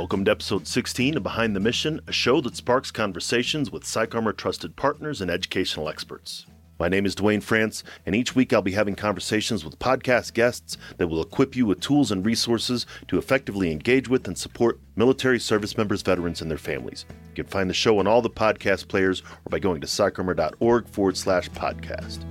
Welcome to episode 16 of Behind the Mission, a show that sparks conversations with PsychArmor trusted partners and educational experts. My name is Dwayne France, and each week I'll be having conversations with podcast guests that will equip you with tools and resources to effectively engage with and support military service members, veterans, and their families. You can find the show on all the podcast players or by going to psycharmor.org forward slash podcast.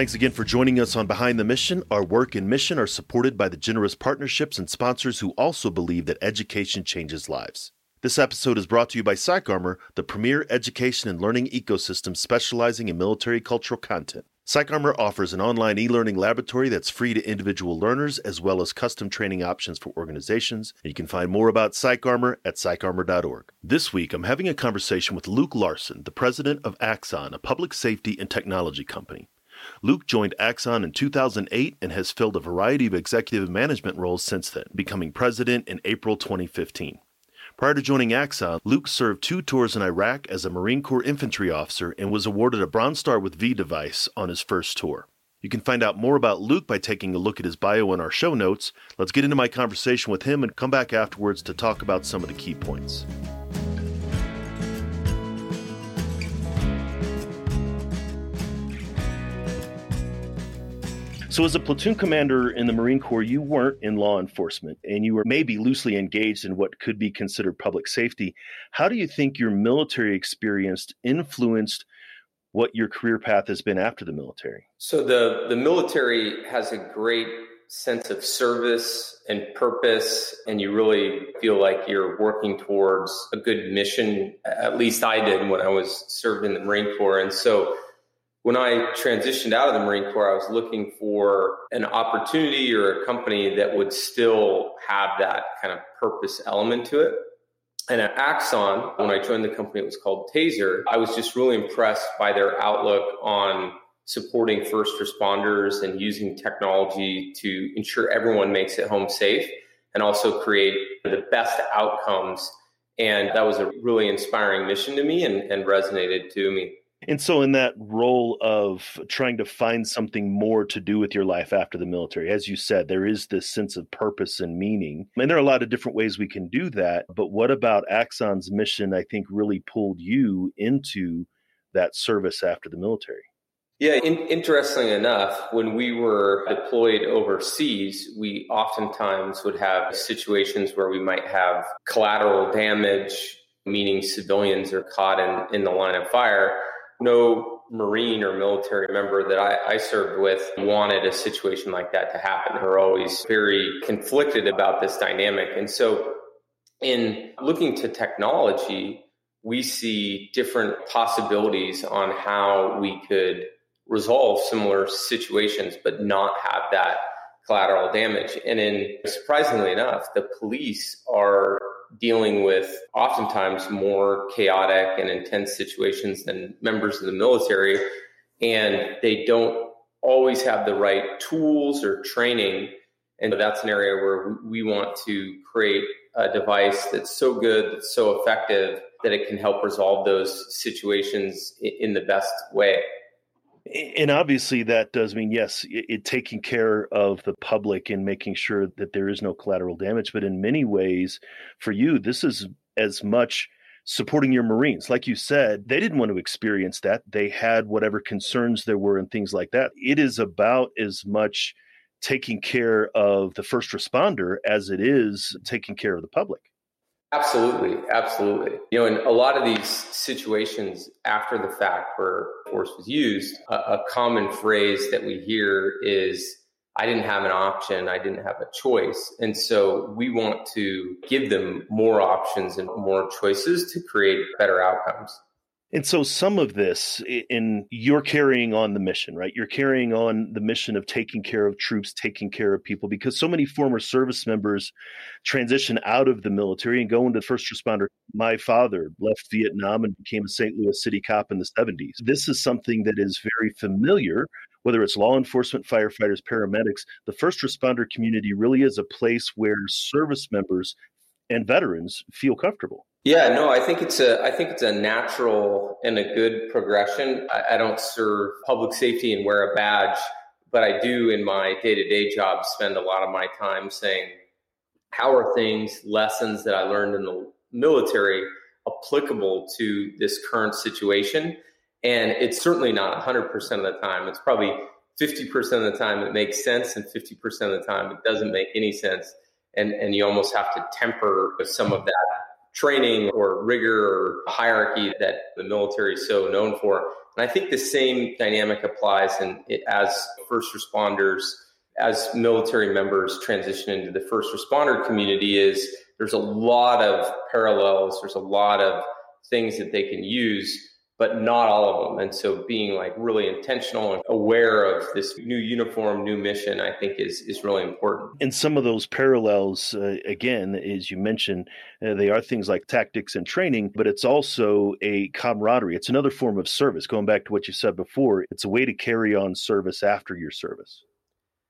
Thanks again for joining us on Behind the Mission. Our work and mission are supported by the generous partnerships and sponsors who also believe that education changes lives. This episode is brought to you by PsychArmor, the premier education and learning ecosystem specializing in military cultural content. PsychArmor offers an online e learning laboratory that's free to individual learners as well as custom training options for organizations. And you can find more about PsychArmor at psycharmor.org. This week, I'm having a conversation with Luke Larson, the president of Axon, a public safety and technology company. Luke joined Axon in 2008 and has filled a variety of executive management roles since then, becoming president in April 2015. Prior to joining Axon, Luke served two tours in Iraq as a Marine Corps infantry officer and was awarded a Bronze Star with V device on his first tour. You can find out more about Luke by taking a look at his bio in our show notes. Let's get into my conversation with him and come back afterwards to talk about some of the key points. So, as a platoon commander in the Marine Corps, you weren't in law enforcement and you were maybe loosely engaged in what could be considered public safety. How do you think your military experience influenced what your career path has been after the military? So, the, the military has a great sense of service and purpose, and you really feel like you're working towards a good mission. At least I did when I was served in the Marine Corps. And so, when I transitioned out of the Marine Corps, I was looking for an opportunity or a company that would still have that kind of purpose element to it. And at Axon, when I joined the company, it was called Taser. I was just really impressed by their outlook on supporting first responders and using technology to ensure everyone makes it home safe and also create the best outcomes. And that was a really inspiring mission to me and, and resonated to me. And so, in that role of trying to find something more to do with your life after the military, as you said, there is this sense of purpose and meaning. And there are a lot of different ways we can do that. But what about Axon's mission, I think, really pulled you into that service after the military? Yeah, in, interestingly enough, when we were deployed overseas, we oftentimes would have situations where we might have collateral damage, meaning civilians are caught in, in the line of fire no Marine or military member that I, I, served with wanted a situation like that to happen. They're always very conflicted about this dynamic. And so, in looking to technology, we see different possibilities on how we could resolve similar situations, but not have that collateral damage. And in surprisingly enough, the police are dealing with oftentimes more chaotic and intense situations than members of the military. And they don't always have the right tools or training. And that's an area where we want to create a device that's so good, that's so effective that it can help resolve those situations in the best way and obviously that does mean yes it, it, taking care of the public and making sure that there is no collateral damage but in many ways for you this is as much supporting your marines. Like you said they didn't want to experience that. They had whatever concerns there were and things like that. It is about as much taking care of the first responder as it is taking care of the public Absolutely, absolutely. You know, in a lot of these situations after the fact where force was used, a, a, common phrase that we hear is, I didn't have an option, I didn't have a choice. And so we want to give them more options and more choices to create better outcomes. And so some of this in you're carrying on the mission, right? You're carrying on the mission of taking care of troops, taking care of people because so many former service members transition out of the military and go into first responder. My father left Vietnam and became a St. Louis city cop in the 70s. This is something that is very familiar whether it's law enforcement, firefighters, paramedics, the first responder community really is a place where service members and veterans feel comfortable. Yeah, no, I think it's a I think it's a natural and a good progression. I, I don't serve public safety and wear a badge, but I do in my day to day job spend a lot of my time saying, how are things, lessons that I learned in the military applicable to this current situation? And it's certainly not 100% of the time. It's probably 50% of the time it makes sense, and 50% of the time it doesn't make any sense. And, and you almost have to temper with some of that training or rigor or hierarchy that the military is so known for. And I think the same dynamic applies in, as first responders, as military members transition into the first responder community is there's a lot of parallels, there's a lot of things that they can use but not all of them. And so being like really intentional and aware of this new uniform, new mission, I think is is really important. And some of those parallels, uh, again, as you mentioned, uh, they are things like tactics and training, but it's also a camaraderie. It's another form of service. Going back to what you said before, it's a way to carry on service after your service.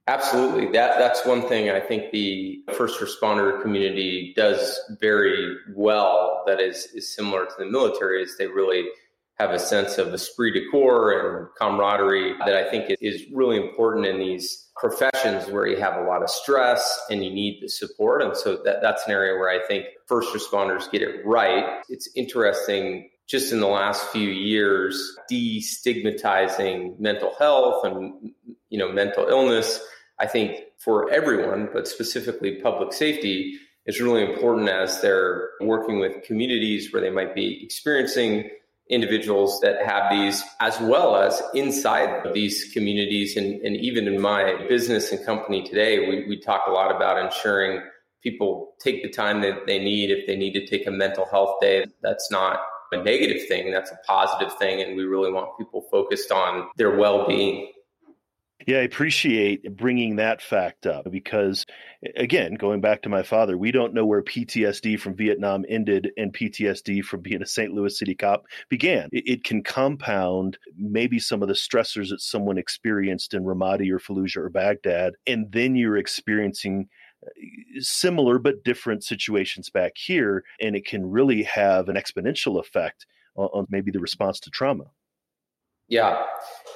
Absolutely. That that's one thing I think the first responder community does very well that is is similar to the military is they really have a sense of esprit de corps and camaraderie that I think is really important in these professions where you have a lot of stress and you need the support. And so that, that's an area where I think first responders get it right. It's interesting just in the last few years, destigmatizing mental health and you know mental illness. I think for everyone, but specifically public safety, is really important as they're working with communities where they might be experiencing individuals that have these, as well as inside these communities. And, and even in my business and company today, we, we talk a lot about ensuring people take the time that they need. If they need to take a mental health day, that's not a negative thing, that's a positive thing. And we really want people focused on their well being. Yeah, I appreciate bringing that fact up because, again, going back to my father, we don't know where PTSD from Vietnam ended and PTSD from being a St. Louis City cop began. It, can compound maybe some of the stressors that someone experienced in Ramadi or Fallujah or Baghdad, and then you're experiencing uh, similar but different situations back here, and it can really have an exponential effect on maybe the response to trauma. Yeah.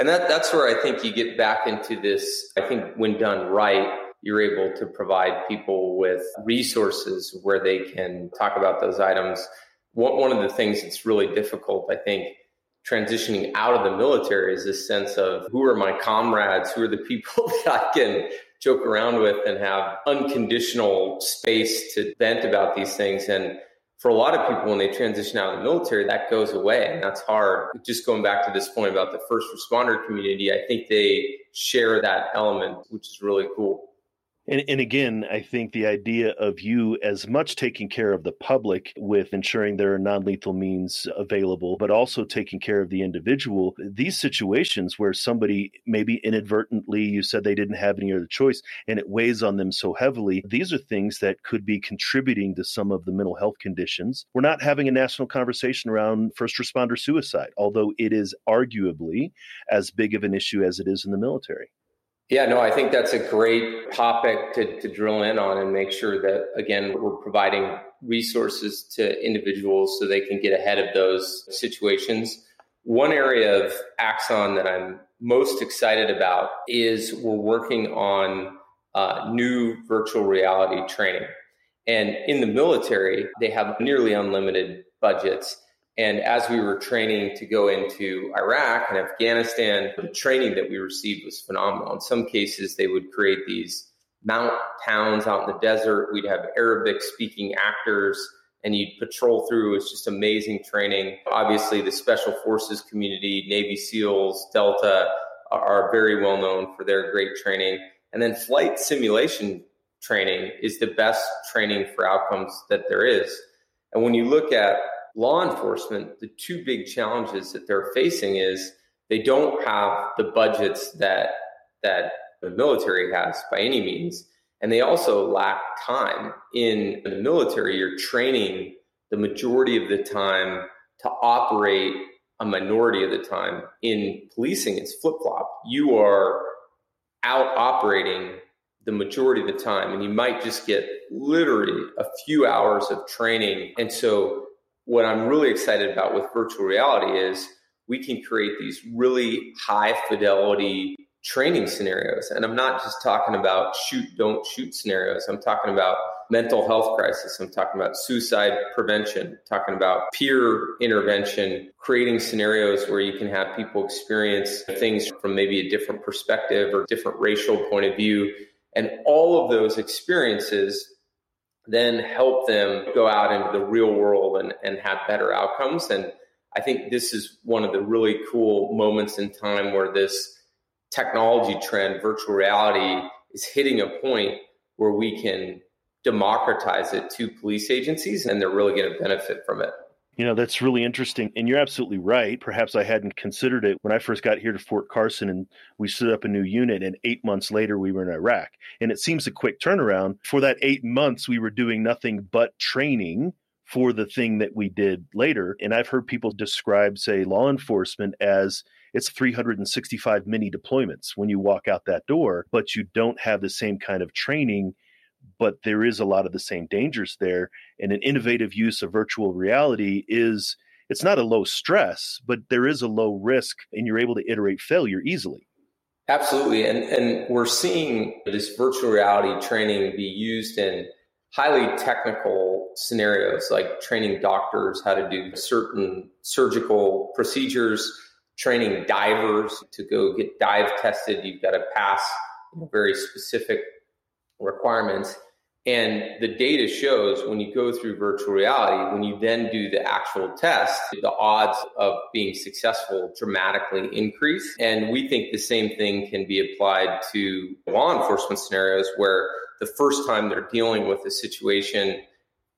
And that, that's where I think you get back into this. I think when done right, you're able to provide people with resources where they can talk about those items. One, one of the things that's really difficult, I think, transitioning out of the military is this sense of who are my comrades? Who are the people that I can joke around with and have unconditional space to vent about these things? And for a lot of people, when they transition out of the military, that goes away and that's hard. Just going back to this point about the first responder community, I think they share that element, which is really cool. And, and again, I think the idea of you as much taking care of the public with ensuring there are non lethal means available, but also taking care of the individual, these situations where somebody maybe inadvertently, you said they didn't have any other choice, and it weighs on them so heavily, these are things that could be contributing to some of the mental health conditions. We're not having a national conversation around first responder suicide, although it is arguably as big of an issue as it is in the military. Yeah, no, I think that's a great topic to, to drill in on and make sure that, again, we're providing resources to individuals so they can get ahead of those situations. One area of Axon that I'm most excited about is we're working on uh, new virtual reality training. And in the military, they have nearly unlimited budgets. And as we were training to go into Iraq and Afghanistan, the training that we received was phenomenal. In some cases, they would create these mount towns out in the desert. We'd have Arabic speaking actors and you'd patrol through. It's just amazing training. Obviously, the special forces community, Navy SEALs, Delta are very well known for their great training. And then flight simulation training is the best training for outcomes that there is. And when you look at law enforcement, the two big challenges that they're facing is they don't have the budgets that that the military has by any means, and they also lack time. In the military, you're training the majority of the time to operate a minority of the time. In policing, it's flip flop. You are out operating the majority of the time, and you might just get literally a few hours of training. And so what I'm really excited about with virtual reality is we can create these really high fidelity training scenarios. And I'm not just talking about shoot, don't shoot scenarios. I'm talking about mental health crisis. I'm talking about suicide prevention, talking about peer intervention, creating scenarios where you can have people experience things from maybe a different perspective or different racial point of view. And all of those experiences then help them go out into the real world and, and have better outcomes. And I think this is one of the really cool moments in time where this technology trend, virtual reality, is hitting a point where we can democratize it to police agencies and they're really going to benefit from it. You know, that's really interesting. And you're absolutely right. Perhaps I hadn't considered it when I first got here to Fort Carson and we set up a new unit, and eight months later, we were in Iraq. And it seems a quick turnaround. For that eight months, we were doing nothing but training for the thing that we did later. And I've heard people describe, say, law enforcement as it's 365 mini deployments when you walk out that door, but you don't have the same kind of training but there is a lot of the same dangers there. And an innovative use of virtual reality is it's not a low stress, but there is a low risk, and you're able to iterate failure easily. Absolutely. And, and we're seeing this virtual reality training be used in highly technical scenarios, like training doctors how to do certain surgical procedures, training divers to go get dive tested. You've got to pass very specific requirements. And the data shows when you go through virtual reality, when you then do the actual test, the odds of being successful dramatically increase. And we think the same thing can be applied to law enforcement scenarios where the first time they're dealing with a situation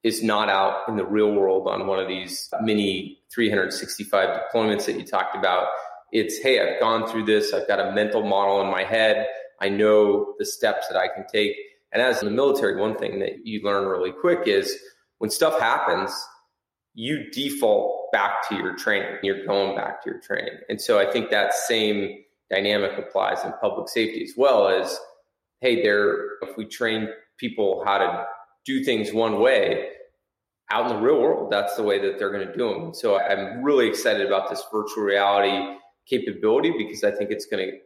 is not out in the real world on one of these mini 365 deployments that you talked about. It's, hey, I've gone through this. I've got a mental model in my head. I know the steps that I can take. And as in the military, one thing that you learn really quick is when stuff happens, you default back to your training. You're going back to your training. And so I think that same dynamic applies in public safety as well as, hey, there, if we train people how to do things one way, out in the real world, that's the way that they're going to do them. So I'm really excited about this virtual reality capability because I think it's going to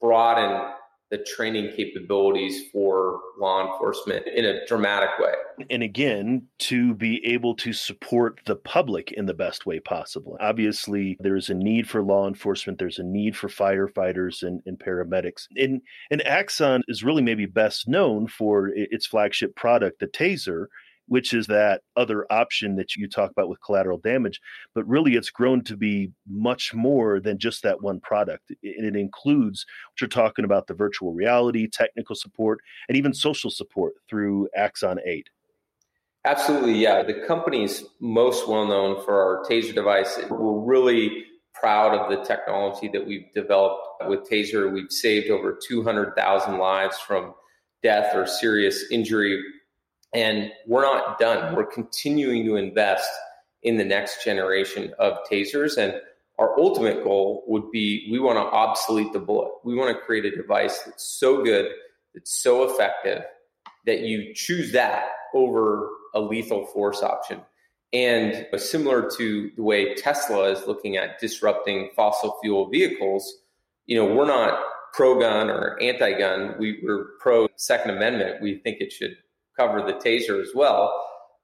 broaden the training capabilities for law enforcement in a dramatic way. And again, to be able to support the public in the best way possible. Obviously, there's a need for law enforcement, there's a need for firefighters and, and paramedics. And, and Axon is really maybe best known for its flagship product, the Taser, which is that other option that you talk about with collateral damage. But really, it's grown to be much more than just that one product. And it includes what you're talking about the virtual reality, technical support, and even social support through Axon Aid. Absolutely, yeah. The company's most well known for our Taser device. We're really proud of the technology that we've developed with Taser. We've saved over 200,000 lives from death or serious injury and we're not done. We're continuing to invest in the next generation of tasers. And our ultimate goal would be we want to obsolete the bullet. We want to create a device that's so good, that's so effective that you choose that over a lethal force option. And uh, similar to the way Tesla is looking at disrupting fossil fuel vehicles, you know, we're not pro gun or anti gun. We, we're pro Second Amendment. We think it should cover the taser as well.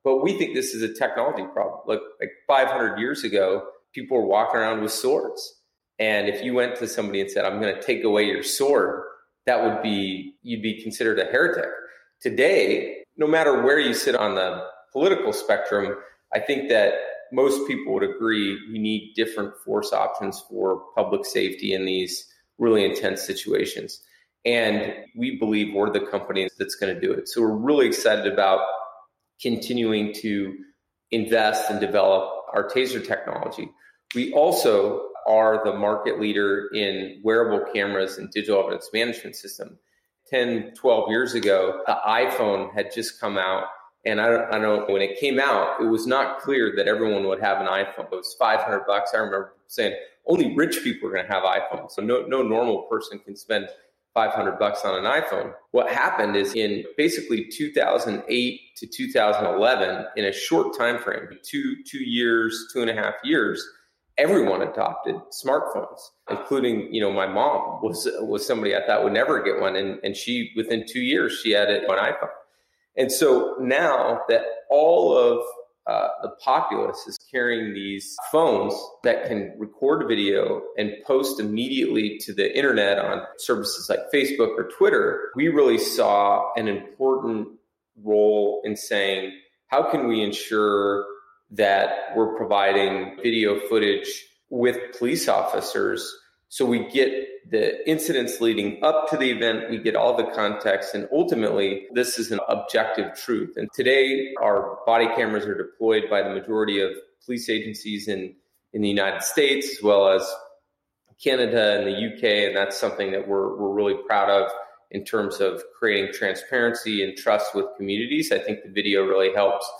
But we think this is a technology problem. Like, like 500 years ago, people were walking around with swords. And if you went to somebody and said, I'm going to take away your sword, that would be, you'd be considered a heretic. Today, no matter where you sit on the political spectrum, I think that most people would agree we need different force options for public safety in these really intense situations. And we believe we're the company that's going to do it. So we're really excited about continuing to invest and develop our taser technology. We also are the market leader in wearable cameras and digital evidence management system. 10, 12 years ago, the iPhone had just come out. And I don't, I don't when it came out, it was not clear that everyone would have an iPhone. It was 500 bucks. I remember saying only rich people are going to have iPhones. So no, no normal person can spend 500 bucks on an iPhone. What happened is in basically 2008 to 2011, in a short time frame, two two years, two and a half years, everyone adopted smartphones, including you know my mom was was somebody I thought would never get one, and and she within two years she had it on iPhone. And so now that all of uh, the populace is carrying these phones that can record video and post immediately to the internet on services like Facebook or Twitter, we really saw an important role in saying, how can we ensure that we're providing video footage with police officers so we get the incidents leading up to the event, we get all the context, and ultimately, this is an objective truth. And today, our body cameras are deployed by the majority of police agencies in, in the United States, as well as Canada and the UK. And that's something that we're, we're really proud of in terms of creating transparency and trust with communities. I think the video really helps.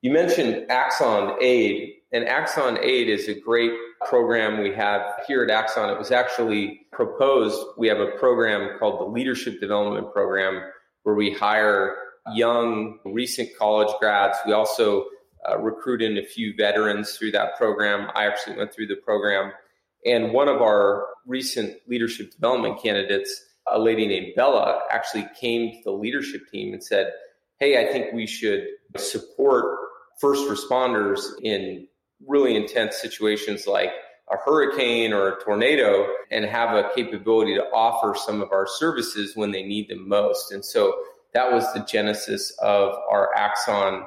You mentioned Axon Aid, and Axon Aid is a great program we have here at Axon. It was actually proposed. We have a program called the Leadership Development Program where we hire young, recent college grads. We also uh, recruit in a few veterans through that program. I actually went through the program. And one of our recent leadership development candidates, a lady named Bella, actually came to the leadership team and said, Hey, I think we should support first responders in really intense situations like a hurricane or a tornado and have a capability to offer some of our services when they need them most. And so that was the genesis of our Axon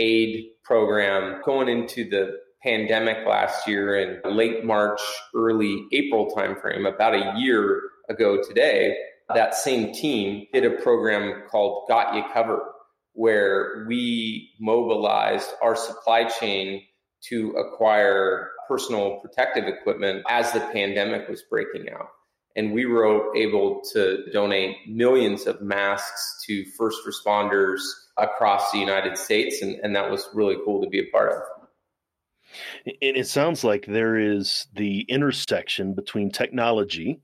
aid program going into the pandemic last year in late March, early April timeframe, about a year ago today. That same team did a program called Got You Covered, where we mobilized our supply chain to acquire personal protective equipment as the pandemic was breaking out. And we were able to donate millions of masks to first responders across the United States. And, and that was really cool to be a part of. And it sounds like there is the intersection between technology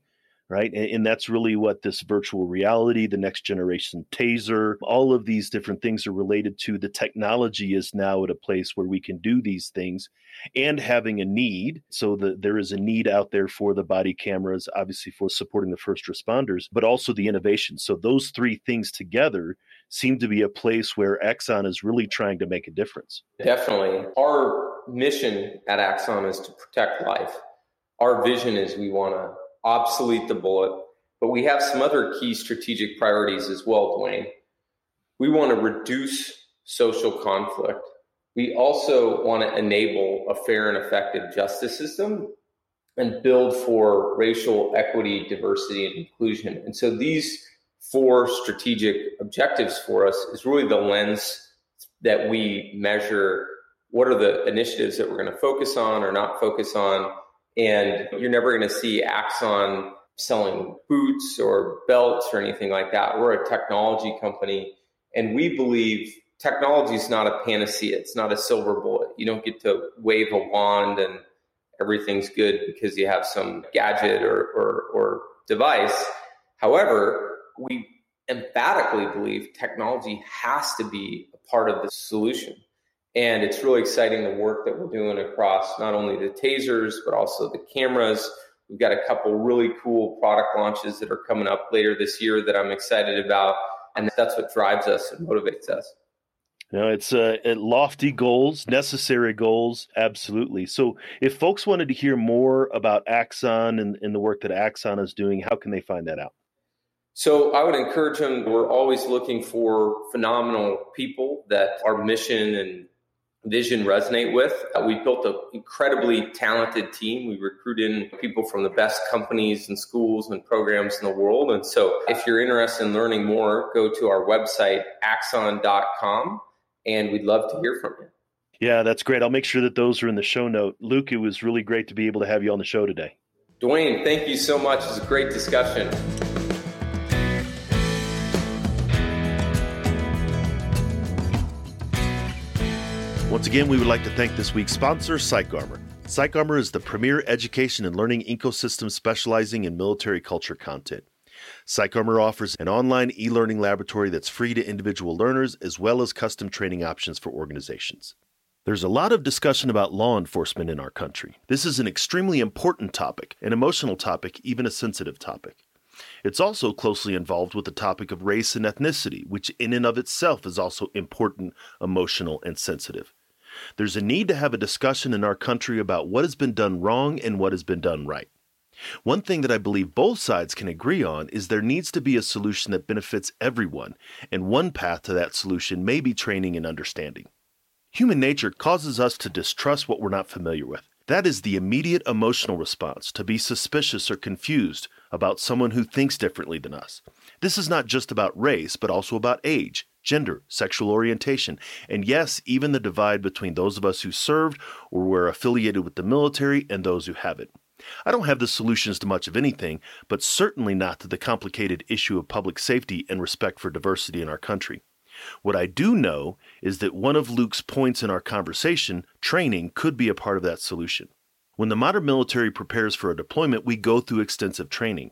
right? And, and, that's really what this virtual reality, the next generation taser, all of these different things are related to. The technology is now at a place where we can do these things and having a need. So that there is a need out there for the body cameras, obviously for supporting the first responders, but also the innovation. So those three things together seem to be a place where Axon is really trying to make a difference. Definitely. Our mission at Axon is to protect life. Our vision is we want to obsolete the bullet, but we have some other key strategic priorities as well, Dwayne. We want to reduce social conflict. We also want to enable a fair and effective justice system and build for racial equity, diversity, and inclusion. And so these four strategic objectives for us is really the lens that we measure what are the initiatives that we're going to focus on or not focus on and you're never going to see Axon selling boots or belts or anything like that. We're a technology company, and we believe technology is not a panacea. It's not a silver bullet. You don't get to wave a wand and everything's good because you have some gadget or, or, or device. However, we emphatically believe technology has to be a part of the solution. And it's really exciting the work that we're doing across not only the tasers, but also the cameras. We've got a couple really cool product launches that are coming up later this year that I'm excited about. And that's what drives us and motivates us. You know, it's uh, lofty goals, necessary goals, absolutely. So, if folks wanted to hear more about Axon and, and the work that Axon is doing, how can they find that out? So I would encourage them. We're always looking for phenomenal people that our mission and vision resonate with. Uh, we built an incredibly talented team. We recruit in people from the best companies and schools and programs in the world. And so if you're interested in learning more, go to our website, axon.com, and we'd love to hear from you. Yeah, that's great. I'll make sure that those are in the show note. Luke, it was really great to be able to have you on the show today. Dwayne, thank you so much. It was a great discussion. Once again, we would like to thank this week's sponsor, PsychArmor. PsychArmor is the premier education and learning ecosystem specializing in military culture content. PsychArmor offers an online e learning laboratory that's free to individual learners as well as custom training options for organizations. There's a lot of discussion about law enforcement in our country. This is an extremely important topic, an emotional topic, even a sensitive topic. It's also closely involved with the topic of race and ethnicity, which in and of itself is also important, emotional, and sensitive. There's a need to have a discussion in our country about what has been done wrong and what has been done right. One thing that I believe both sides can agree on is there needs to be a solution that benefits everyone, and one path to that solution may be training and understanding. Human nature causes us to distrust what we're not familiar with. That is the immediate emotional response to be suspicious or confused about someone who thinks differently than us. This is not just about race, but also about age, gender, sexual orientation, and yes, even the divide between those of us who served or were affiliated with the military and those who haven't. I don't have the solutions to much of anything, but certainly not to the complicated issue of public safety and respect for diversity in our country. What I do know is that one of Luke's points in our conversation, training, could be a part of that solution. When the modern military prepares for a deployment, we go through extensive training.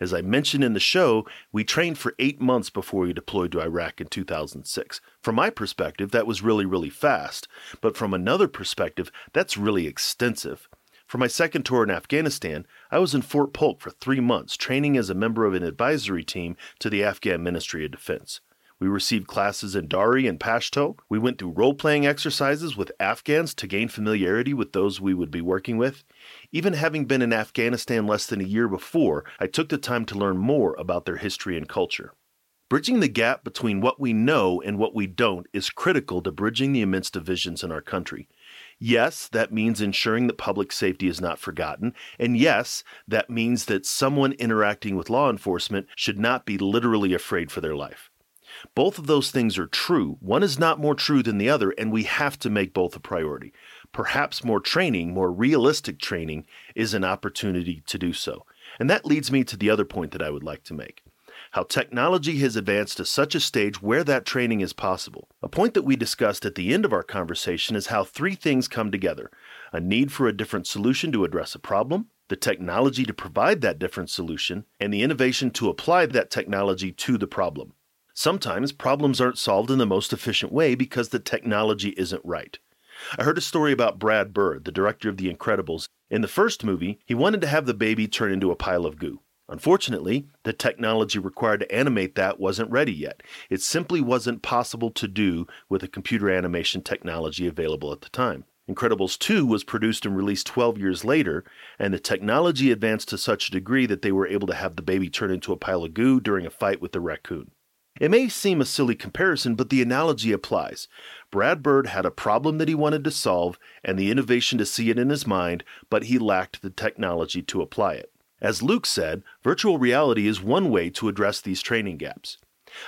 As I mentioned in the show, we trained for eight months before we deployed to Iraq in 2006. From my perspective, that was really, really fast, but from another perspective, that's really extensive. For my second tour in Afghanistan, I was in Fort Polk for three months, training as a member of an advisory team to the Afghan Ministry of Defense. We received classes in Dari and Pashto. We went through role playing exercises with Afghans to gain familiarity with those we would be working with. Even having been in Afghanistan less than a year before, I took the time to learn more about their history and culture. Bridging the gap between what we know and what we don't is critical to bridging the immense divisions in our country. Yes, that means ensuring that public safety is not forgotten. And yes, that means that someone interacting with law enforcement should not be literally afraid for their life. Both of those things are true. One is not more true than the other, and we have to make both a priority. Perhaps more training, more realistic training, is an opportunity to do so. And that leads me to the other point that I would like to make how technology has advanced to such a stage where that training is possible. A point that we discussed at the end of our conversation is how three things come together a need for a different solution to address a problem, the technology to provide that different solution, and the innovation to apply that technology to the problem. Sometimes problems aren't solved in the most efficient way because the technology isn't right. I heard a story about Brad Bird, the director of The Incredibles. In the first movie, he wanted to have the baby turn into a pile of goo. Unfortunately, the technology required to animate that wasn't ready yet. It simply wasn't possible to do with the computer animation technology available at the time. Incredibles 2 was produced and released 12 years later, and the technology advanced to such a degree that they were able to have the baby turn into a pile of goo during a fight with the raccoon. It may seem a silly comparison, but the analogy applies. Brad Bird had a problem that he wanted to solve and the innovation to see it in his mind, but he lacked the technology to apply it. As Luke said, virtual reality is one way to address these training gaps.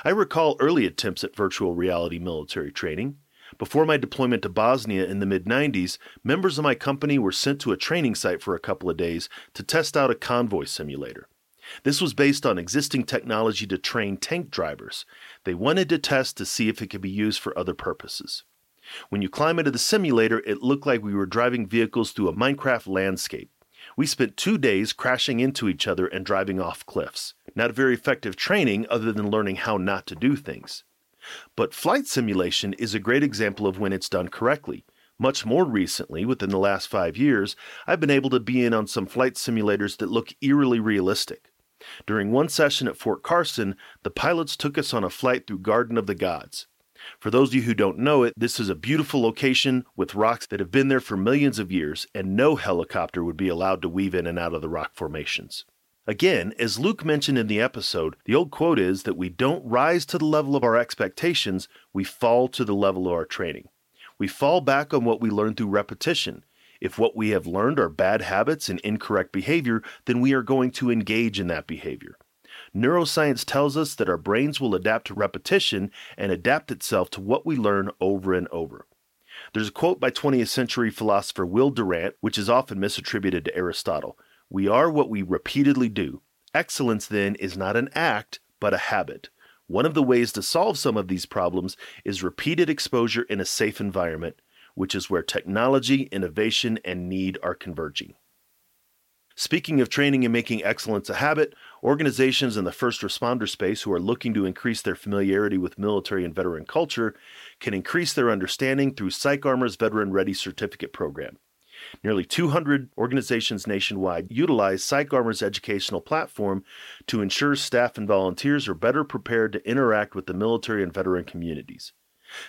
I recall early attempts at virtual reality military training. Before my deployment to Bosnia in the mid 90s, members of my company were sent to a training site for a couple of days to test out a convoy simulator. This was based on existing technology to train tank drivers. They wanted to test to see if it could be used for other purposes. When you climb into the simulator, it looked like we were driving vehicles through a Minecraft landscape. We spent two days crashing into each other and driving off cliffs. Not a very effective training other than learning how not to do things. But flight simulation is a great example of when it's done correctly. Much more recently, within the last five years, I've been able to be in on some flight simulators that look eerily realistic. During one session at Fort Carson, the pilots took us on a flight through Garden of the Gods. For those of you who don't know it, this is a beautiful location with rocks that have been there for millions of years, and no helicopter would be allowed to weave in and out of the rock formations. Again, as Luke mentioned in the episode, the old quote is that we don't rise to the level of our expectations, we fall to the level of our training. We fall back on what we learn through repetition. If what we have learned are bad habits and incorrect behavior, then we are going to engage in that behavior. Neuroscience tells us that our brains will adapt to repetition and adapt itself to what we learn over and over. There's a quote by 20th century philosopher Will Durant, which is often misattributed to Aristotle We are what we repeatedly do. Excellence, then, is not an act, but a habit. One of the ways to solve some of these problems is repeated exposure in a safe environment, which is where technology, innovation, and need are converging. Speaking of training and making excellence a habit, Organizations in the first responder space who are looking to increase their familiarity with military and veteran culture can increase their understanding through PsychArmor's Veteran Ready Certificate Program. Nearly 200 organizations nationwide utilize PsychArmor's educational platform to ensure staff and volunteers are better prepared to interact with the military and veteran communities.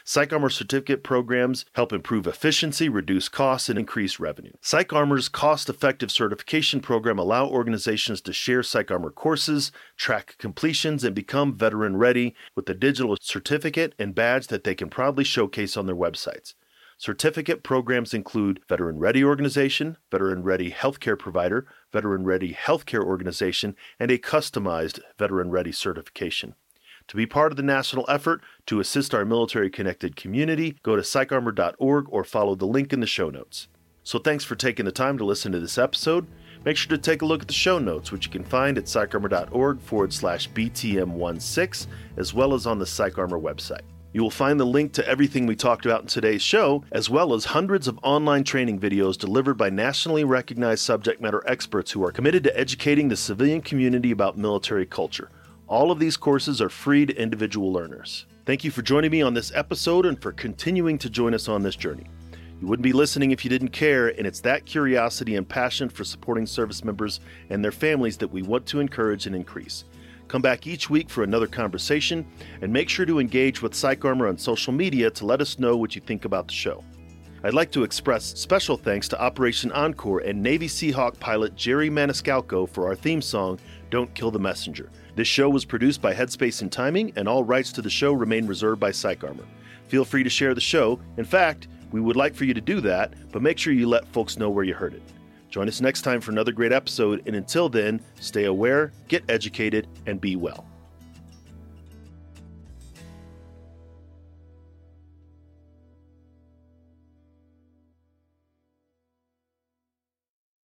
PsychArmor certificate programs help improve efficiency, reduce costs, and increase revenue. PsychArmor's cost-effective certification program allow organizations to share PsychArmor courses, track completions, and become veteran ready with a digital certificate and badge that they can proudly showcase on their websites. Certificate programs include Veteran Ready Organization, Veteran Ready Healthcare Provider, Veteran Ready Healthcare Organization, and a customized Veteran Ready certification. To be part of the national effort to assist our military connected community, go to psycharmor.org or follow the link in the show notes. So thanks for taking the time to listen to this episode. Make sure to take a look at the show notes, which you can find at psycharmor.org forward slash BTM16, as well as on the PsychArmor website. You will find the link to everything we talked about in today's show, as well as hundreds of online training videos delivered by nationally recognized subject matter experts who are committed to educating the civilian community about military culture. All of these courses are free to individual learners. Thank you for joining me on this episode and for continuing to join us on this journey. You wouldn't be listening if you didn't care, and it's that curiosity and passion for supporting service members and their families that we want to encourage and increase. Come back each week for another conversation, and make sure to engage with PsychArmor on social media to let us know what you think about the show. I'd like to express special thanks to Operation Encore and Navy Seahawk pilot Jerry Maniscalco for our theme song, Don't Kill the Messenger. This show was produced by Headspace and Timing, and all rights to the show remain reserved by PsychArmor. Feel free to share the show. In fact, we would like for you to do that, but make sure you let folks know where you heard it. Join us next time for another great episode, and until then, stay aware, get educated, and be well.